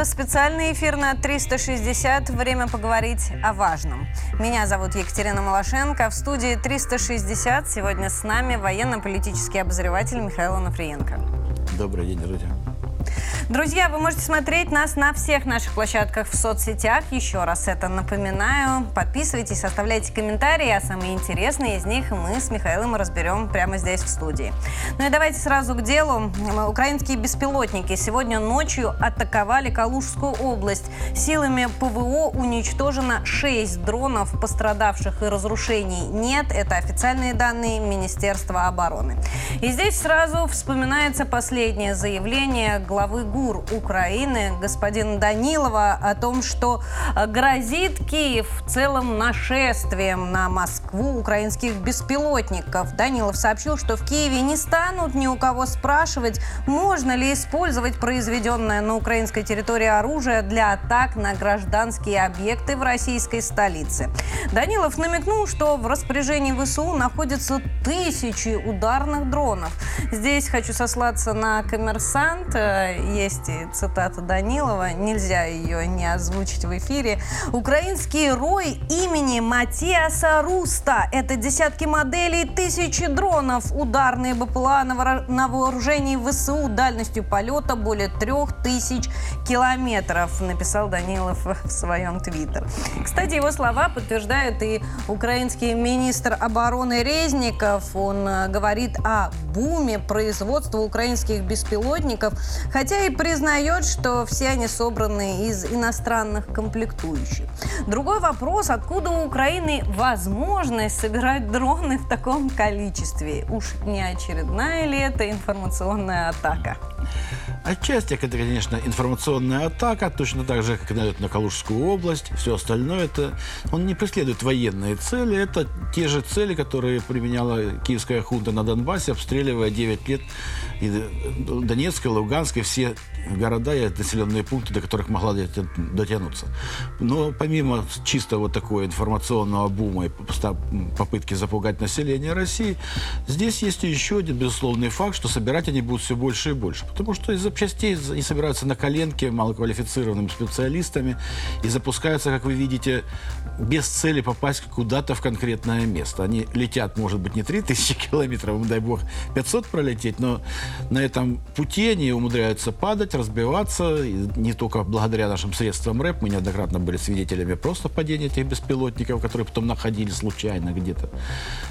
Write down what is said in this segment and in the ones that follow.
Это специальный эфир на 360. Время поговорить о важном. Меня зовут Екатерина Малашенко. В студии 360 сегодня с нами военно-политический обозреватель Михаил Анафриенко. Добрый день, друзья. Друзья, вы можете смотреть нас на всех наших площадках в соцсетях. Еще раз это напоминаю. Подписывайтесь, оставляйте комментарии, а самые интересные из них мы с Михаилом разберем прямо здесь в студии. Ну и давайте сразу к делу. Украинские беспилотники сегодня ночью атаковали Калужскую область. Силами ПВО уничтожено 6 дронов, пострадавших и разрушений нет. Это официальные данные Министерства обороны. И здесь сразу вспоминается последнее заявление главы ГУР Украины господина Данилова о том, что э, грозит Киев в целом нашествием на Москву украинских беспилотников. Данилов сообщил, что в Киеве не станут ни у кого спрашивать, можно ли использовать произведенное на украинской территории оружие для атак на гражданские объекты в российской столице. Данилов намекнул, что в распоряжении ВСУ находятся тысячи ударных дронов. Здесь хочу сослаться на коммерсант. Есть и цитата Данилова, нельзя ее не озвучить в эфире. Украинский рой имени Матиаса Руста. Это десятки моделей, тысячи дронов. Ударные БПЛА на вооружении ВСУ дальностью полета более трех тысяч километров, написал Данилов в своем твиттер. Кстати, его слова подтверждает и украинский министр обороны Резников. Он э, говорит о буме производства украинских беспилотников, хотя и признает, что все они собраны из иностранных комплектующих. Другой вопрос, откуда у Украины возможность собирать дроны в таком количестве? Уж не очередная ли это информационная атака? Отчасти это, конечно, информационная атака, точно так же, как и на Калужскую область. Все остальное это... Он не преследует военные цели, это те же цели, которые применяла киевская хунта на Донбассе, обстреливая 9 лет и Донецкой, Луганской, все города и населенные пункты, до которых могла дотянуться. Но помимо чисто вот такого информационного бума и попытки запугать население России, здесь есть еще один безусловный факт, что собирать они будут все больше и больше. Потому что из запчастей они собираются на коленке малоквалифицированными специалистами и запускаются, как вы видите, без цели попасть куда-то в конкретное место. Они летят, может быть, не 3000 километров, дай бог, 500 пролететь, но на этом пути они умудряются падать, разбиваться. И не только благодаря нашим средствам РЭП, мы неоднократно были свидетелями просто падения этих беспилотников, которые потом находили случайно где-то.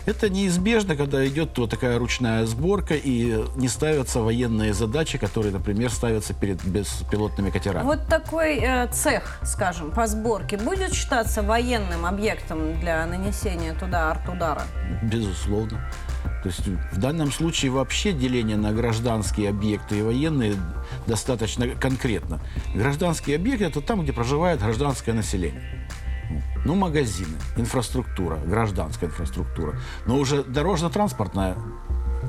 Это неизбежно, когда идет вот такая ручная сборка и не ставятся военные задачи, которые, например, ставятся перед беспилотными катерами. Вот такой э, цех, скажем, по сборке будет считаться военным объектом для нанесения туда арт-удара? Безусловно. То есть в данном случае вообще деление на гражданские объекты и военные достаточно конкретно. Гражданский объект – это там, где проживает гражданское население. Ну, магазины, инфраструктура, гражданская инфраструктура. Но уже дорожно-транспортная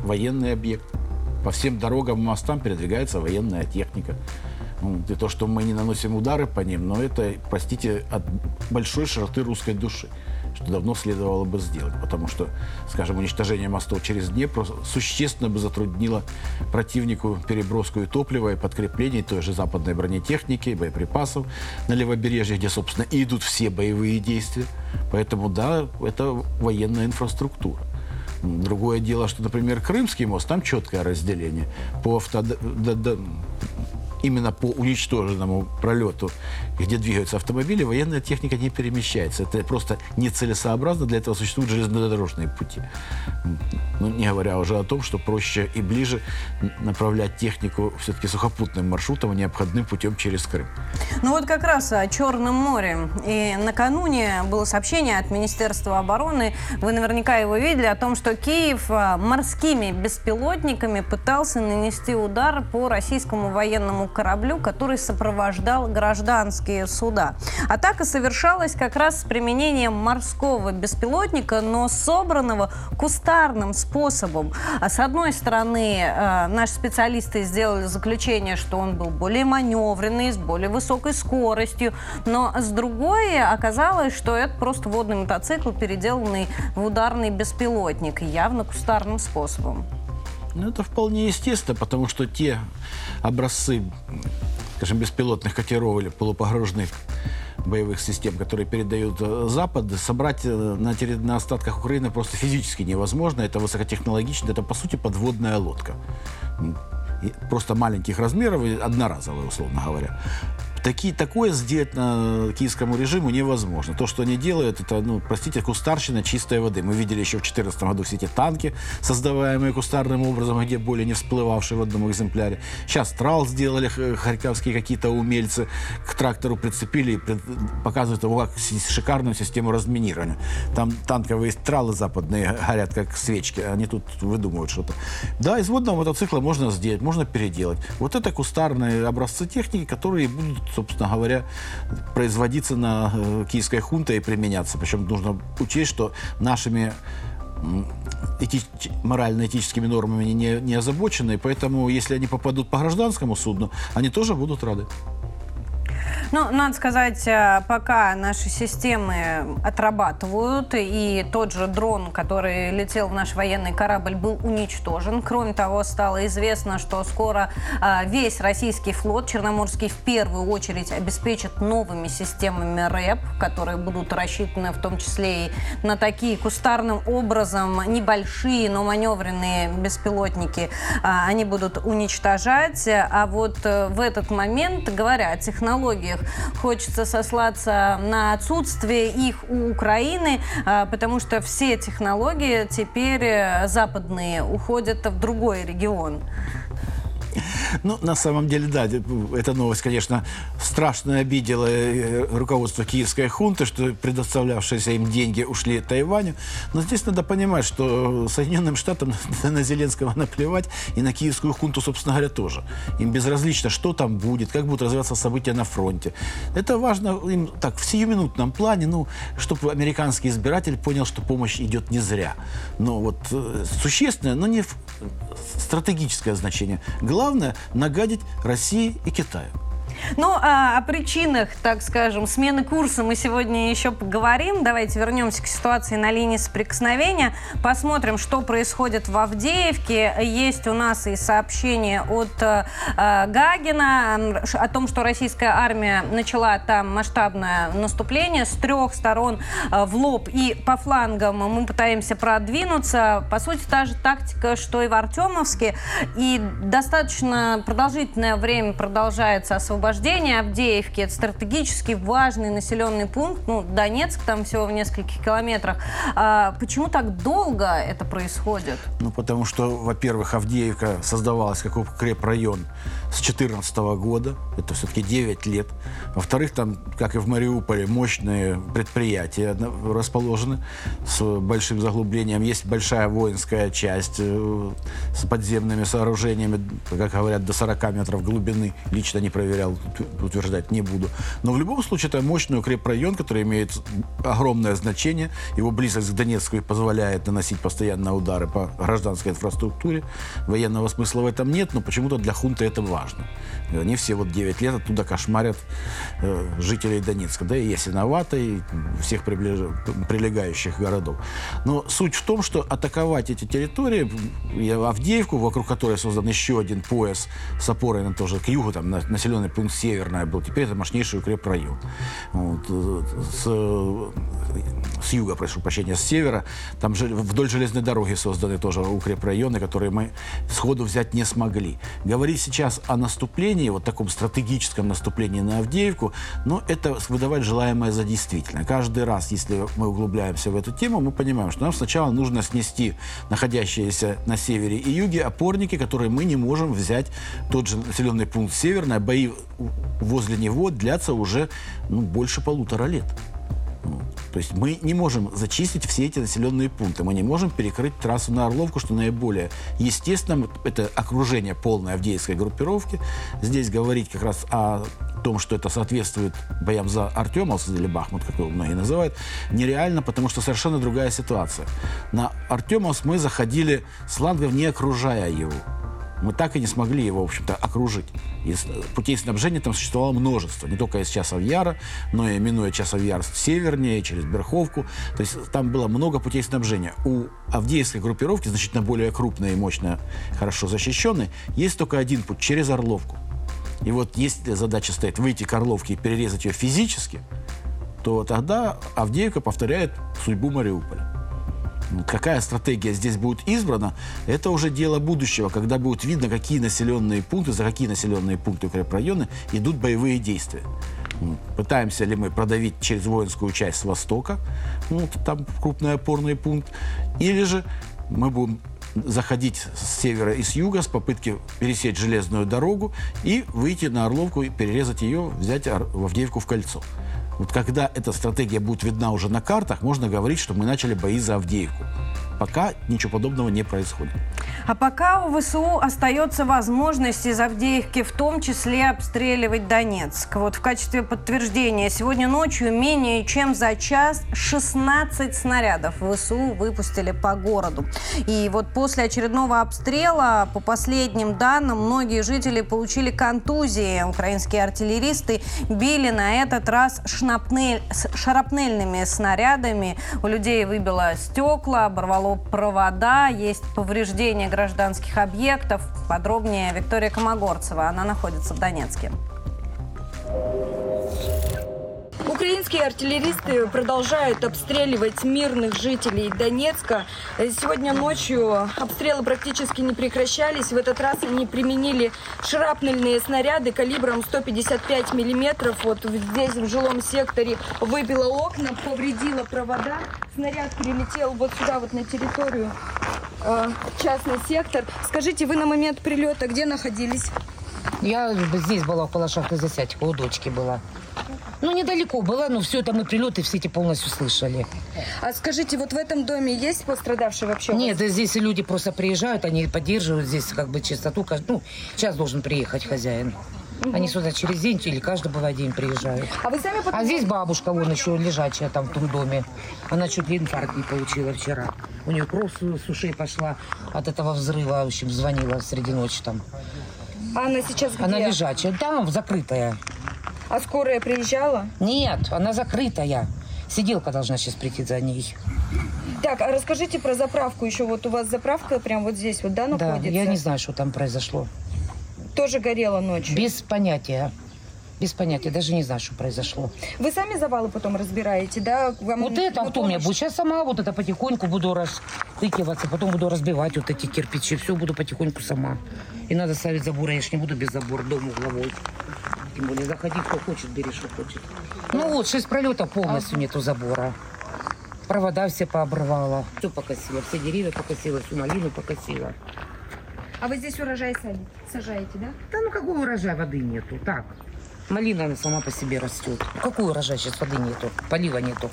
военный объект. По всем дорогам и мостам передвигается военная техника. Ну, и то, что мы не наносим удары по ним, но это, простите, от большой широты русской души что давно следовало бы сделать, потому что, скажем, уничтожение мостов через Днепр существенно бы затруднило противнику переброску и топлива, и подкреплений той же западной бронетехники, боеприпасов на левобережье, где, собственно, и идут все боевые действия. Поэтому, да, это военная инфраструктура. Другое дело, что, например, Крымский мост, там четкое разделение по авто именно по уничтоженному пролету, где двигаются автомобили, военная техника не перемещается. Это просто нецелесообразно, для этого существуют железнодорожные пути. Ну, не говоря уже о том, что проще и ближе направлять технику все-таки сухопутным маршрутом, а не обходным путем через Крым. Ну вот как раз о Черном море. И накануне было сообщение от Министерства обороны, вы наверняка его видели, о том, что Киев а, морскими беспилотниками пытался нанести удар по российскому военному кораблю, который сопровождал гражданские суда. Атака совершалась как раз с применением морского беспилотника, но собранного кустарным способом. А с одной стороны, э, наши специалисты сделали заключение, что он был более маневренный, с более высокой скоростью, но с другой оказалось, что это просто водный мотоцикл, переделанный в ударный беспилотник, явно кустарным способом. Ну, это вполне естественно, потому что те образцы скажем, беспилотных катеров или полупогруженных боевых систем, которые передают э, Запад, собрать э, на, на остатках Украины просто физически невозможно. Это высокотехнологично, это, по сути, подводная лодка. Просто маленьких размеров и одноразовая, условно говоря. Такие, такое сделать на киевскому режиму невозможно. То, что они делают, это, ну, простите, кустарщина чистой воды. Мы видели еще в 2014 году все эти танки, создаваемые кустарным образом, где более не всплывавшие в одном экземпляре. Сейчас трал сделали харьковские какие-то умельцы, к трактору прицепили и показывают его как шикарную систему разминирования. Там танковые тралы западные горят как свечки, они тут выдумывают что-то. Да, из водного мотоцикла можно сделать, можно переделать. Вот это кустарные образцы техники, которые будут собственно говоря, производиться на э, киевской хунте и применяться. Причем нужно учесть, что нашими эти, морально-этическими нормами не, не озабочены, поэтому если они попадут по гражданскому судну, они тоже будут рады. Ну, надо сказать, э, пока наши системы отрабатывают, и тот же дрон, который летел в наш военный корабль, был уничтожен. Кроме того, стало известно, что скоро э, весь российский флот Черноморский в первую очередь обеспечит новыми системами РЭП, которые будут рассчитаны в том числе и на такие кустарным образом небольшие, но маневренные беспилотники. Э, они будут уничтожать. А вот в этот момент, говоря о технологиях, хочется сослаться на отсутствие их у Украины, а, потому что все технологии теперь э, западные уходят в другой регион. Ну, на самом деле, да, эта новость, конечно, страшно обидела э, руководство киевской хунты, что предоставлявшиеся им деньги ушли Тайваню. Но здесь надо понимать, что Соединенным Штатам на Зеленского наплевать, и на киевскую хунту, собственно говоря, тоже. Им безразлично, что там будет, как будут развиваться события на фронте. Это важно им так в сиюминутном плане, ну, чтобы американский избиратель понял, что помощь идет не зря. Но вот э, существенное, но не стратегическое значение. Главное – нагадить России и Китаю. Ну, а, о причинах, так скажем, смены курса мы сегодня еще поговорим. Давайте вернемся к ситуации на линии соприкосновения. Посмотрим, что происходит в Авдеевке. Есть у нас и сообщение от э, Гагина о том, что российская армия начала там масштабное наступление с трех сторон э, в лоб и по флангам мы пытаемся продвинуться. По сути, та же тактика, что и в Артемовске. И достаточно продолжительное время продолжается освобождение освобождение Авдеевки. Это стратегически важный населенный пункт. Ну, Донецк там всего в нескольких километрах. А почему так долго это происходит? Ну, потому что, во-первых, Авдеевка создавалась как укрепрайон с 2014 года. Это все-таки 9 лет. Во-вторых, там, как и в Мариуполе, мощные предприятия расположены с большим заглублением. Есть большая воинская часть э, с подземными сооружениями, как говорят, до 40 метров глубины. Лично не проверял утверждать не буду. Но в любом случае это мощный укрепрайон, который имеет огромное значение. Его близость к Донецку позволяет наносить постоянно удары по гражданской инфраструктуре. Военного смысла в этом нет, но почему-то для хунты это важно. Они все вот 9 лет оттуда кошмарят э, жителей Донецка, да, и Ясиновата, и всех приближ... прилегающих городов. Но суть в том, что атаковать эти территории, Авдеевку, вокруг которой создан еще один пояс с опорой на тоже к югу, там, на населенный пункт Северная был, теперь это мощнейший укрепрайон. Вот. Э, с, с юга, прошу прощения, с севера, там же, вдоль железной дороги созданы тоже укрепрайоны, которые мы сходу взять не смогли. Говорить сейчас о наступлении, вот таком стратегическом наступлении на Авдеевку, но это выдавать желаемое за действительное. Каждый раз, если мы углубляемся в эту тему, мы понимаем, что нам сначала нужно снести находящиеся на севере и юге опорники, которые мы не можем взять тот же населенный пункт Северная. Бои возле него длятся уже ну, больше полутора лет. То есть мы не можем зачистить все эти населенные пункты. Мы не можем перекрыть трассу на Орловку, что наиболее естественно. Это окружение полной авдеевской группировки. Здесь говорить как раз о том, что это соответствует боям за Артемовск или Бахмут, как его многие называют, нереально, потому что совершенно другая ситуация. На Артемовск мы заходили с флангов, не окружая его мы так и не смогли его, в общем-то, окружить. И путей снабжения там существовало множество. Не только из Часов Яра, но и минуя Часов Яр севернее, через Берховку. То есть там было много путей снабжения. У Авдеевской группировки, значительно более крупной и мощной, хорошо защищенной, есть только один путь – через Орловку. И вот если задача стоит выйти к Орловке и перерезать ее физически, то тогда Авдеевка повторяет судьбу Мариуполя. Какая стратегия здесь будет избрана, это уже дело будущего, когда будет видно, какие населенные пункты, за какие населенные пункты укрепрайоны идут боевые действия. Вот. Пытаемся ли мы продавить через воинскую часть с востока, ну, там крупный опорный пункт, или же мы будем заходить с севера и с юга с попытки пересечь железную дорогу и выйти на Орловку и перерезать ее, взять Авдеевку в кольцо. Вот когда эта стратегия будет видна уже на картах, можно говорить, что мы начали бои за Авдеевку. Пока ничего подобного не происходит. А пока у ВСУ остается возможность из Авдеевки в том числе обстреливать Донецк. Вот в качестве подтверждения сегодня ночью менее чем за час 16 снарядов ВСУ выпустили по городу. И вот после очередного обстрела, по последним данным, многие жители получили контузии. Украинские артиллеристы били на этот раз шнапнель, шарапнельными снарядами. У людей выбило стекла, оборвало провода, есть повреждения гражданских объектов. Подробнее Виктория Комогорцева, она находится в Донецке. Украинские артиллеристы продолжают обстреливать мирных жителей Донецка. Сегодня ночью обстрелы практически не прекращались. В этот раз они применили шрапнельные снаряды калибром 155 миллиметров. Вот здесь, в жилом секторе, выбило окна, повредило провода. Снаряд прилетел вот сюда, вот на территорию э, частный сектор. Скажите, вы на момент прилета где находились? Я здесь была, около шахты Засядька, у дочки была. Ну, недалеко была, но все это мы прилеты все эти полностью слышали. А скажите, вот в этом доме есть пострадавшие вообще? Нет, здесь люди просто приезжают, они поддерживают здесь как бы чистоту. Ну, сейчас должен приехать хозяин. Они сюда через день или каждый бывает день приезжают. А вы сами потом... А здесь бабушка, вон еще лежачая там в том доме. Она чуть ли инфаркт не получила вчера. У нее кровь с ушей пошла от этого взрыва. В общем, звонила среди ночи там. А она сейчас где? Она лежачая. Там, закрытая. А скорая приезжала? Нет, она закрытая. Сиделка должна сейчас прийти за ней. Так, а расскажите про заправку еще. Вот у вас заправка прям вот здесь вот, да, Да, находится? я не знаю, что там произошло. Тоже горела ночью. Без понятия. Без понятия. Даже не знаю, что произошло. Вы сами завалы потом разбираете, да? Вам Вот это кто мне будет? Сейчас сама вот это потихоньку буду растыкиваться, потом буду разбивать вот эти кирпичи. Все буду потихоньку сама. И надо ставить забор. Я ж не буду без забора дома угловой. Тем более заходи, кто хочет, бери, что хочет. Ну вот, шесть пролетов полностью нету забора. Провода все пообрывала. Все покосила. Все деревья покосила, всю малину покосила. А вы здесь урожай сали- сажаете, да? Да ну какой урожай воды нету? Так. Малина она сама по себе растет. Ну, какой урожай сейчас воды нету? Полива нету.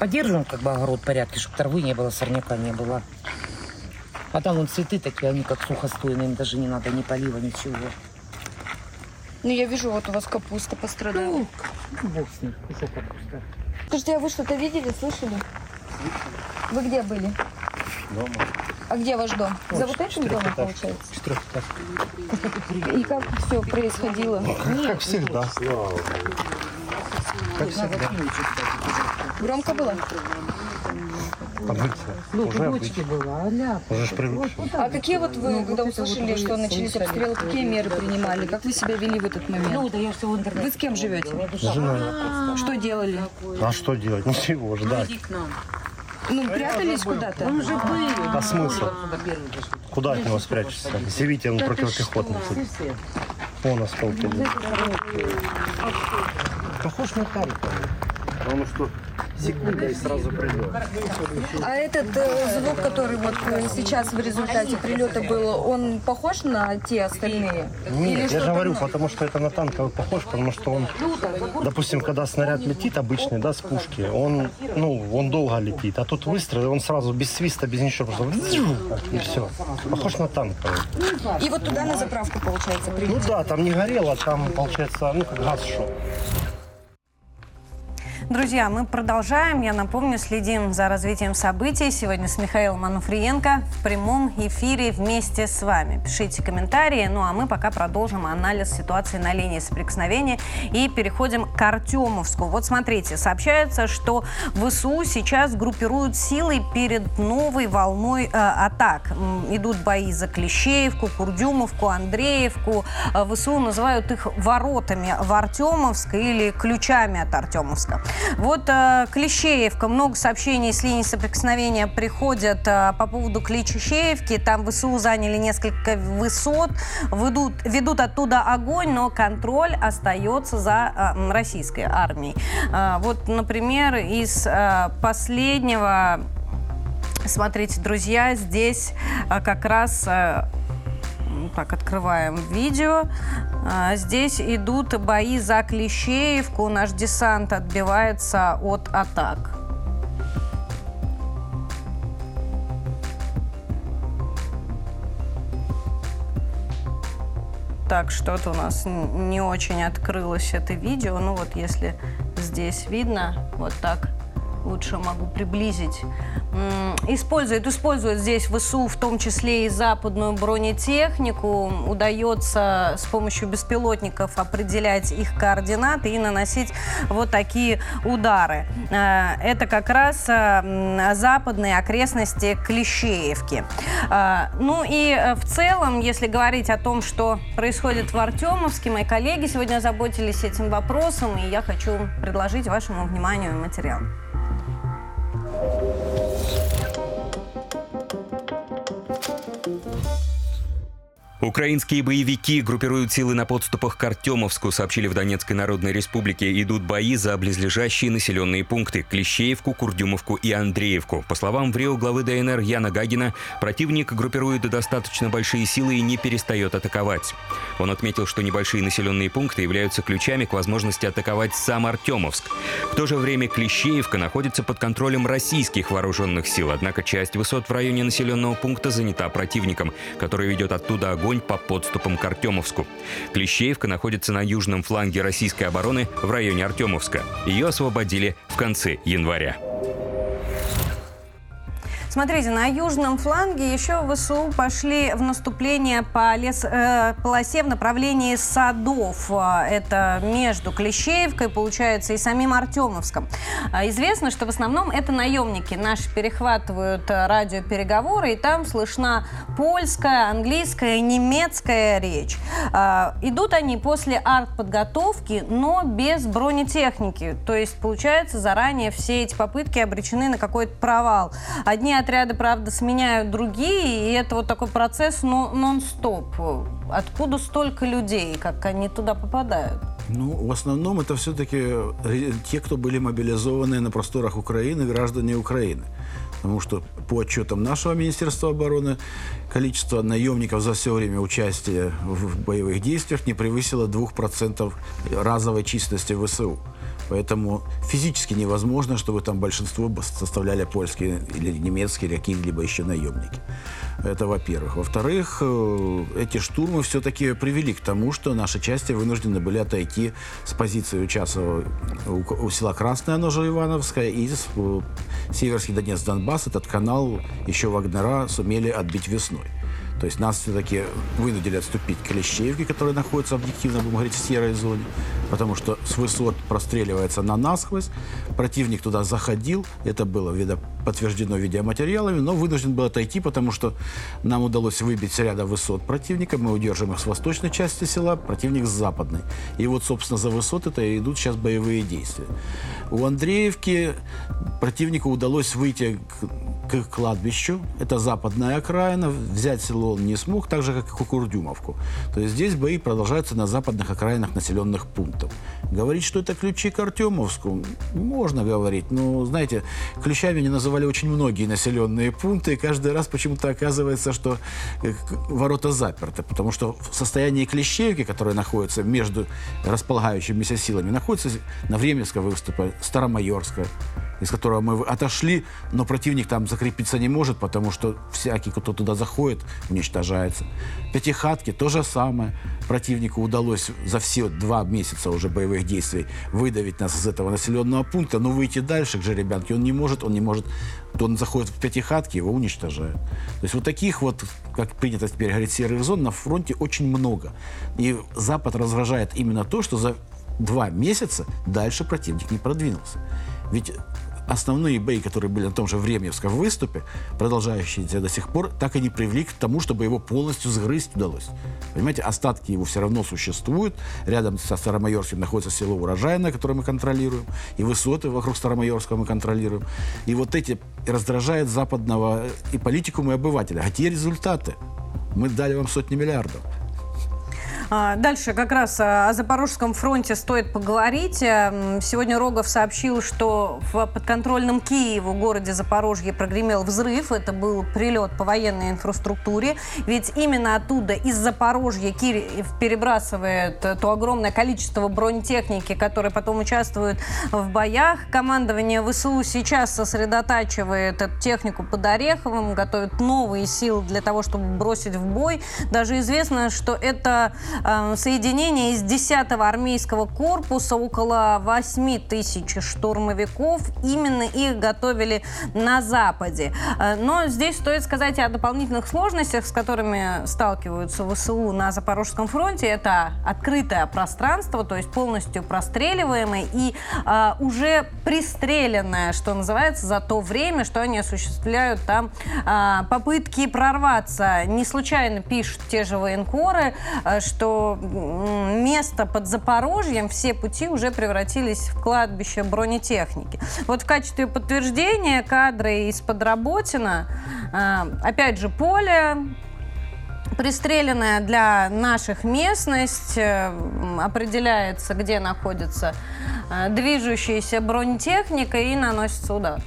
Поддерживаем как бы огород в порядке, чтобы травы не было, сорняка не было. А там вон цветы такие, они как сухостойные, им даже не надо ни полива, ничего. Ну, я вижу, вот у вас капуста пострадала. Ну, ну, бог с ним, кусок капуста. Скажите, а вы что-то видели, слышали? Вы где были? Дома. А где ваш дом? За вот этим домом, получается? И как все происходило? Как всегда. Как всегда. Громко было? Обычно. Ну, Уже дочки была, а. Уже ж привыкли. А какие вот вы, когда услышали, что начались обстрелы, какие меры принимали? Как вы себя вели в этот момент? Ну, да я все в интернете. Вы с кем живете? Жена. Что делали? А что делать? Ничего, ждать. Иди к нам. Ну, прятались куда-то? Он же был. А смысл? Куда от него спрячешься? Севите, он противопехотный. Вон осколки. Похож на Карика. Он что, секунда и сразу придет. А этот э, звук, который вот э, сейчас в результате прилета был, он похож на те остальные? Или Нет, я что-то же говорю, новое? потому что это на танковый похож, потому что он, допустим, когда снаряд летит обычный, да, с пушки, он, ну, он долго летит, а тут выстрел, и он сразу без свиста, без ничего, просто и все. Похож на танковый. И вот туда на заправку, получается, Ну прилетел. да, там не горело, там, получается, ну, как газ шел. Друзья, мы продолжаем. Я напомню, следим за развитием событий. Сегодня с Михаилом Ануфриенко в прямом эфире вместе с вами. Пишите комментарии. Ну а мы пока продолжим анализ ситуации на линии соприкосновения и переходим к Артемовску. Вот смотрите, сообщается, что ВСУ сейчас группируют силы перед новой волной э, атак. Идут бои за Клещеевку, Курдюмовку, Андреевку. Э, ВСУ называют их воротами в Артемовск или ключами от Артемовска. Вот э, Клещеевка. Много сообщений с линии соприкосновения приходят э, по поводу Клещеевки. Там ВСУ заняли несколько высот, ведут, ведут оттуда огонь, но контроль остается за э, российской армией. Э, вот, например, из э, последнего Смотрите, друзья, здесь а, как раз м, так, открываем видео. А, Здесь идут бои за Клещеевку. Наш десант отбивается от атак. Так, что-то у нас не очень открылось это видео. Ну вот если здесь видно, вот так лучше могу приблизить. Использует, использует здесь ВСУ в том числе и западную бронетехнику. Удается с помощью беспилотников определять их координаты и наносить вот такие удары. Э, Это как раз э, западные окрестности Клещеевки. Э, Ну и в целом, если говорить о том, что происходит в Артемовске, мои коллеги сегодня озаботились этим вопросом, и я хочу предложить вашему вниманию материал. Thank you. Украинские боевики группируют силы на подступах к Артемовску, сообщили в Донецкой Народной Республике. Идут бои за близлежащие населенные пункты – Клещеевку, Курдюмовку и Андреевку. По словам ВРИО главы ДНР Яна Гагина, противник группирует достаточно большие силы и не перестает атаковать. Он отметил, что небольшие населенные пункты являются ключами к возможности атаковать сам Артемовск. В то же время Клещеевка находится под контролем российских вооруженных сил, однако часть высот в районе населенного пункта занята противником, который ведет оттуда огонь по подступам к Артемовску. Клещеевка находится на южном фланге российской обороны в районе Артемовска. Ее освободили в конце января. Смотрите, на южном фланге еще ВСУ пошли в наступление по лес, э, полосе в направлении Садов. Это между Клещеевкой, получается, и самим Артемовском. А, Известно, что в основном это наемники. Наши перехватывают э, радиопереговоры, и там слышна польская, английская, немецкая речь. А, Идут они после артподготовки, но без бронетехники. То есть, получается, заранее все эти попытки обречены на какой-то провал. Одни отряды, правда, сменяют другие, и это вот такой процесс но- нон-стоп. Откуда столько людей, как они туда попадают? Ну, в основном это все-таки те, кто были мобилизованы на просторах Украины, граждане Украины. Потому что по отчетам нашего Министерства обороны количество наемников за все время участия в боевых действиях не превысило 2% разовой численности ВСУ. Поэтому физически невозможно, чтобы там большинство составляли польские или немецкие, или какие-либо еще наемники. Это во-первых. Во-вторых, э, эти штурмы все-таки привели к тому, что наши части вынуждены были отойти с позиции участия у, у села Красное, оно же Ивановское, и с, э, Северский Донец, Донбасс, этот канал еще Вагнера сумели отбить весной. То есть нас все-таки вынудили отступить к Клещеевке, которая находится объективно, будем говорить, в серой зоне, потому что с высот простреливается на насквозь. Противник туда заходил, это было видно, подтверждено видеоматериалами, но вынужден был отойти, потому что нам удалось выбить с ряда высот противника, мы удержим их с восточной части села, противник с западной. И вот, собственно, за высот это и идут сейчас боевые действия. У Андреевки противнику удалось выйти к, к кладбищу, это западная окраина, взять село он не смог, так же, как и Кукурдюмовку. То есть здесь бои продолжаются на западных окраинах населенных пунктов. Говорить, что это ключи к Артемовску, можно говорить, но, знаете, ключами не называли очень многие населенные пункты, и каждый раз почему-то оказывается, что э, ворота заперты, потому что в состоянии Клещеевки, которая находится между располагающимися силами, находится на Временском выступе, Старомайорская, из которого мы отошли, но противник там закрепиться не может, потому что всякий, кто туда заходит, уничтожается. Пятихатки то же самое. Противнику удалось за все два месяца уже боевых действий выдавить нас из этого населенного пункта, но выйти дальше к жеребянке он не может, он не может, то он заходит в пятихатки, его уничтожают. То есть вот таких вот, как принято теперь говорить, серых зон на фронте очень много. И Запад раздражает именно то, что за два месяца дальше противник не продвинулся. Ведь основные бои, которые были на том же Времьевском выступе, продолжающиеся до сих пор, так и не привели к тому, чтобы его полностью сгрызть удалось. Понимаете, остатки его все равно существуют. Рядом со Старомайорским находится село Урожайное, которое мы контролируем, и высоты вокруг Старомайорского мы контролируем. И вот эти раздражают западного и политикум, и обывателя. А те результаты? Мы дали вам сотни миллиардов. А, дальше как раз а, о Запорожском фронте стоит поговорить. Эм, сегодня Рогов сообщил, что в подконтрольном Киеву, городе Запорожье, прогремел взрыв. Это был прилет по военной инфраструктуре. Ведь именно оттуда, из Запорожья, Киев перебрасывает то огромное количество бронетехники, которая потом участвует в боях. Командование ВСУ сейчас сосредотачивает эту технику под Ореховым, готовит новые силы для того, чтобы бросить в бой. Даже известно, что это Э, соединение из 10-го армейского корпуса, около 8 тысяч штурмовиков. Именно их готовили на Западе. Э, но здесь стоит сказать о дополнительных сложностях, с которыми сталкиваются ВСУ на Запорожском фронте. Это открытое пространство, то есть полностью простреливаемое и э, уже пристреленное, что называется, за то время, что они осуществляют там э, попытки прорваться. Не случайно пишут те же военкоры, что место под Запорожьем, все пути уже превратились в кладбище бронетехники. Вот в качестве подтверждения кадры из подработина, э, опять же, поле, пристреленная для наших местность, э, определяется, где находится э, движущаяся бронетехника и наносится удар.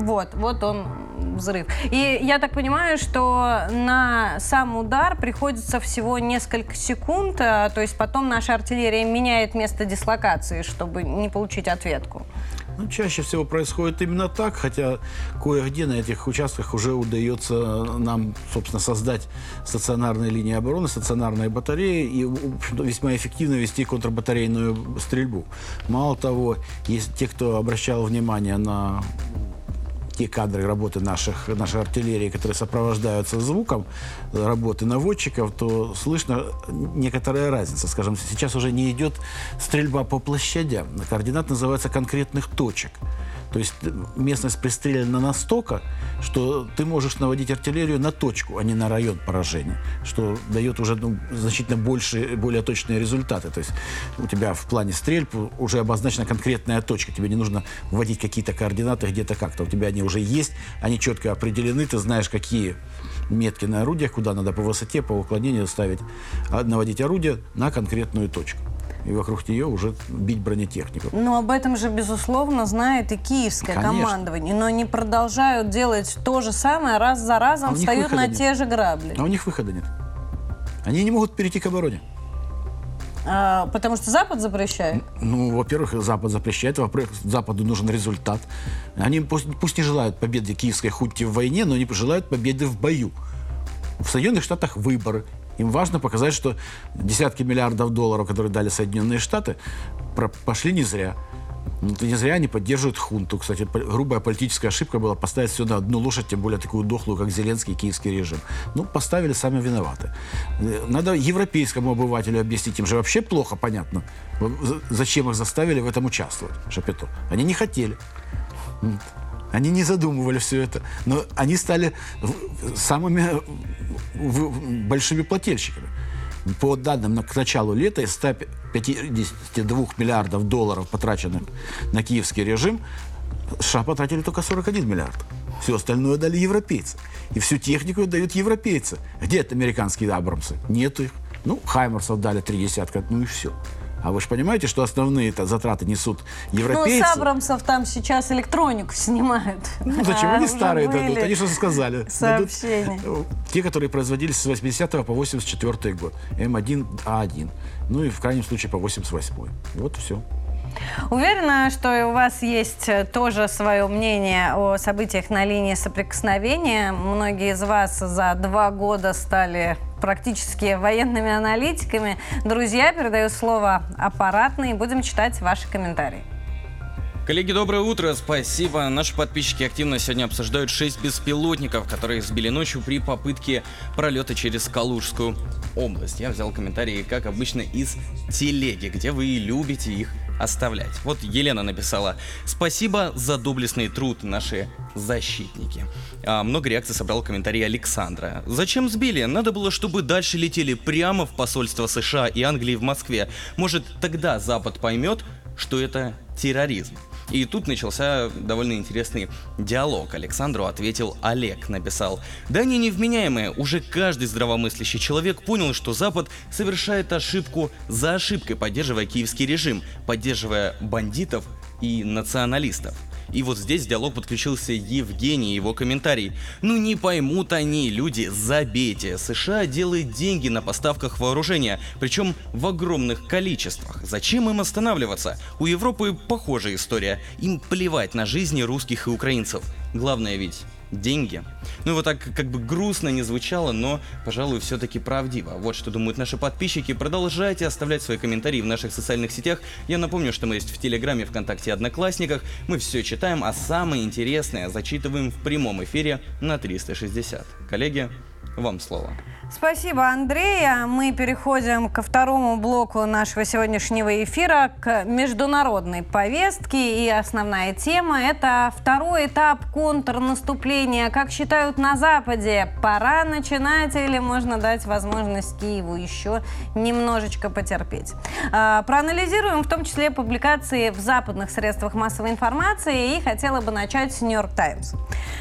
Вот, вот он взрыв. И я так понимаю, что на сам удар приходится всего несколько секунд, а, то есть потом наша артиллерия меняет место дислокации, чтобы не получить ответку. Ну, чаще всего происходит именно так, хотя кое-где на этих участках уже удается нам, собственно, создать стационарные линии обороны, стационарные батареи и весьма эффективно вести контрбатарейную стрельбу. Мало того, есть те, кто обращал внимание на те кадры работы наших, нашей артиллерии, которые сопровождаются звуком работы наводчиков, то слышно некоторая разница. Скажем, сейчас уже не идет стрельба по площадям. Координат называется конкретных точек. То есть местность пристрелена настолько, что ты можешь наводить артиллерию на точку, а не на район поражения, что дает уже ну, значительно больше, более точные результаты. То есть у тебя в плане стрельб уже обозначена конкретная точка. Тебе не нужно вводить какие-то координаты где-то как-то. У тебя они уже есть, они четко определены, ты знаешь, какие метки на орудиях, куда надо по высоте, по уклонению ставить, а, наводить орудие на конкретную точку и вокруг нее уже бить бронетехнику. Ну, об этом же, безусловно, знает и киевское Конечно. командование, но они продолжают делать то же самое, раз за разом а встают на нет. те же грабли. А у них выхода нет. Они не могут перейти к обороне. А, потому что Запад запрещает? Ну, во-первых, Запад запрещает, во-вторых, Западу нужен результат. Они пусть, пусть не желают победы киевской хунте в войне, но они желают победы в бою. В Соединенных Штатах выборы. Им важно показать, что десятки миллиардов долларов, которые дали Соединенные Штаты, пошли не зря. Ну, не зря они поддерживают хунту. Кстати, грубая политическая ошибка была поставить все на одну лошадь, тем более такую дохлую, как Зеленский киевский режим. Ну, поставили, сами виноваты. Надо европейскому обывателю объяснить, им же вообще плохо понятно, зачем их заставили в этом участвовать, Шапито. Они не хотели. Они не задумывали все это, но они стали самыми большими плательщиками. По данным к началу лета из 152 миллиардов долларов, потраченных на киевский режим, США потратили только 41 миллиард. Все остальное дали европейцы. И всю технику дают европейцы. Где это американские Абрамсы? Нету их. Ну, Хаймерсов дали три десятка, ну и все. А вы же понимаете, что основные это затраты несут Ну, европейцы? с Абрамсов там сейчас электронику снимают. Ну, зачем? А, Они старые дадут. Они что сказали? Дадут, Сообщения. э, те, которые производились с 80 по 84 год. М1А1. Ну и в крайнем случае по 88. Вот все. Уверена, что и у вас есть э, тоже свое мнение о событиях на линии соприкосновения. Многие из вас за два года стали практически военными аналитиками. Друзья, передаю слово аппаратной. Будем читать ваши комментарии. Коллеги, доброе утро, спасибо. Наши подписчики активно сегодня обсуждают 6 беспилотников, которые сбили ночью при попытке пролета через Калужскую область. Я взял комментарии, как обычно, из телеги, где вы любите их оставлять. Вот Елена написала «Спасибо за доблестный труд, наши защитники». А, много реакций собрал комментарий Александра. «Зачем сбили? Надо было, чтобы дальше летели прямо в посольство США и Англии в Москве. Может, тогда Запад поймет, что это терроризм». И тут начался довольно интересный диалог. Александру ответил Олег, написал «Да они невменяемые, уже каждый здравомыслящий человек понял, что Запад совершает ошибку за ошибкой, поддерживая киевский режим, поддерживая бандитов и националистов». И вот здесь в диалог подключился Евгений, его комментарий. Ну не поймут они, люди, забейте. США делает деньги на поставках вооружения, причем в огромных количествах. Зачем им останавливаться? У Европы похожая история. Им плевать на жизни русских и украинцев. Главное ведь деньги. Ну вот так как бы грустно не звучало, но, пожалуй, все-таки правдиво. Вот что думают наши подписчики. Продолжайте оставлять свои комментарии в наших социальных сетях. Я напомню, что мы есть в Телеграме, ВКонтакте и Одноклассниках. Мы все читаем, а самое интересное зачитываем в прямом эфире на 360. Коллеги, вам слово. Спасибо, Андрей. А Мы переходим ко второму блоку нашего сегодняшнего эфира, к международной повестке. И основная тема – это второй этап контрнаступления. Как считают на Западе, пора начинать или можно дать возможность Киеву еще немножечко потерпеть. А, Проанализируем в том числе публикации в западных средствах массовой информации и хотела бы начать с «Нью-Йорк Таймс».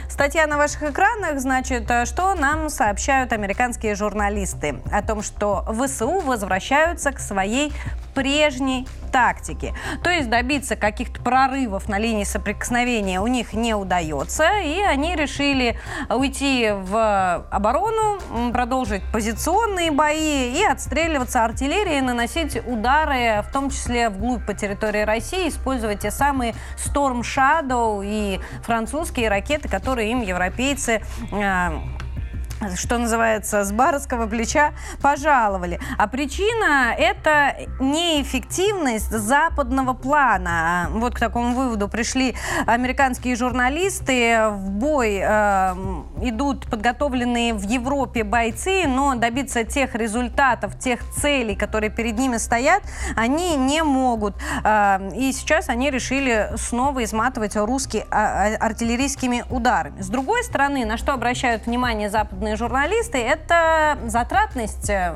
Статья на ваших экранах, значит, э, что нам сообщают американские журналисты о том, что ВСУ возвращаются к своей прежней тактике. То есть добиться каких-то прорывов на линии соприкосновения у них не удается, и они решили уйти в оборону, продолжить позиционные бои и отстреливаться артиллерией, наносить удары, в том числе вглубь по территории России, использовать те самые Storm Shadow и французские ракеты, которые им европейцы э, что называется, с барского плеча пожаловали. А причина – это неэффективность западного плана. Вот к такому выводу пришли американские журналисты. В бой э, идут подготовленные в Европе бойцы, но добиться тех результатов, тех целей, которые перед ними стоят, они не могут. Э, и сейчас они решили снова изматывать русские а, а, артиллерийскими ударами. С другой стороны, на что обращают внимание западные журналисты, это затратность э,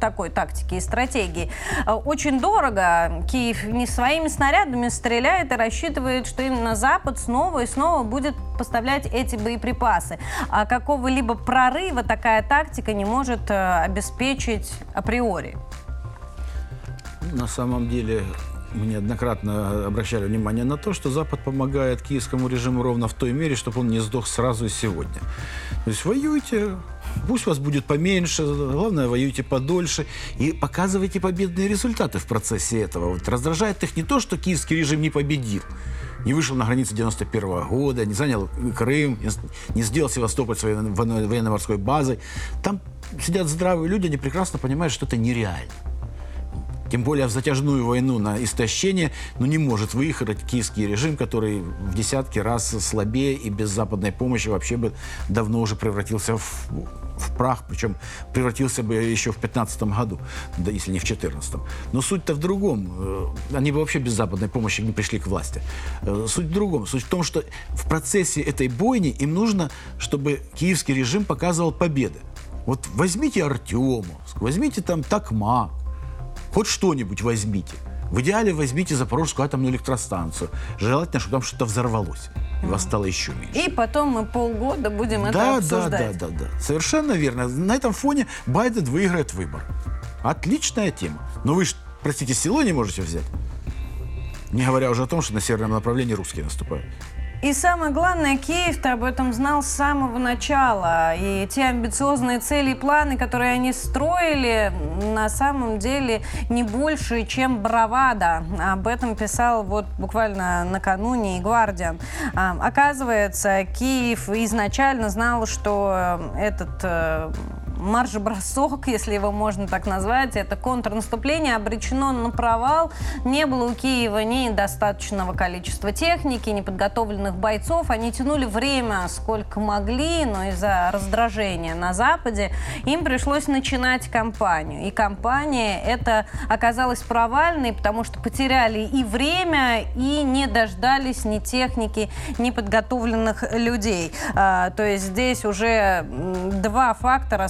такой тактики и стратегии. Очень дорого. Киев не своими снарядами стреляет и рассчитывает, что именно Запад снова и снова будет поставлять эти боеприпасы. А какого-либо прорыва такая тактика не может э, обеспечить априори. На самом деле, мы неоднократно обращали внимание на то, что Запад помогает киевскому режиму ровно в той мере, чтобы он не сдох сразу и сегодня. То есть воюйте, пусть вас будет поменьше, главное, воюйте подольше и показывайте победные результаты в процессе этого. Вот раздражает их не то, что киевский режим не победил, не вышел на границы 91 года, не занял Крым, не сделал Севастополь своей военно- военно-морской базой. Там сидят здравые люди, они прекрасно понимают, что это нереально. Тем более в затяжную войну на истощение, ну, не может выиграть киевский режим, который в десятки раз слабее и без западной помощи вообще бы давно уже превратился в, в прах, причем превратился бы еще в 15 году, да, если не в 14 Но суть-то в другом. Э, Они бы вообще без западной помощи не пришли к власти. Э, Суть в другом. Суть в том, что в процессе этой бойни им нужно, чтобы киевский режим показывал победы. Вот возьмите Артемовск, возьмите там Токмак, Хоть что-нибудь возьмите. В идеале возьмите Запорожскую атомную электростанцию. Желательно, чтобы там что-то взорвалось. И вас стало еще меньше. И потом мы полгода будем это да, да, обсуждать. да, да, да. Совершенно верно. На этом фоне Байден выиграет выбор. Отличная тема. Но вы простите, село не можете взять? Не говоря уже о том, что на северном направлении русские наступают. И самое главное, Киев-то об этом знал с самого начала. И те амбициозные цели и планы, которые они строили, на самом деле не больше, чем бравада. Об этом писал вот буквально накануне и Гвардиан. Оказывается, Киев изначально знал, что этот э, марш-бросок, если его можно так назвать, это контрнаступление обречено на провал. Не было у Киева ни достаточного количества техники, ни подготовленных бойцов. Они тянули время сколько могли, но из-за раздражения на Западе им пришлось начинать кампанию. И кампания эта оказалась провальной, потому что потеряли и время, и не дождались ни техники, ни подготовленных людей. А, то есть здесь уже два фактора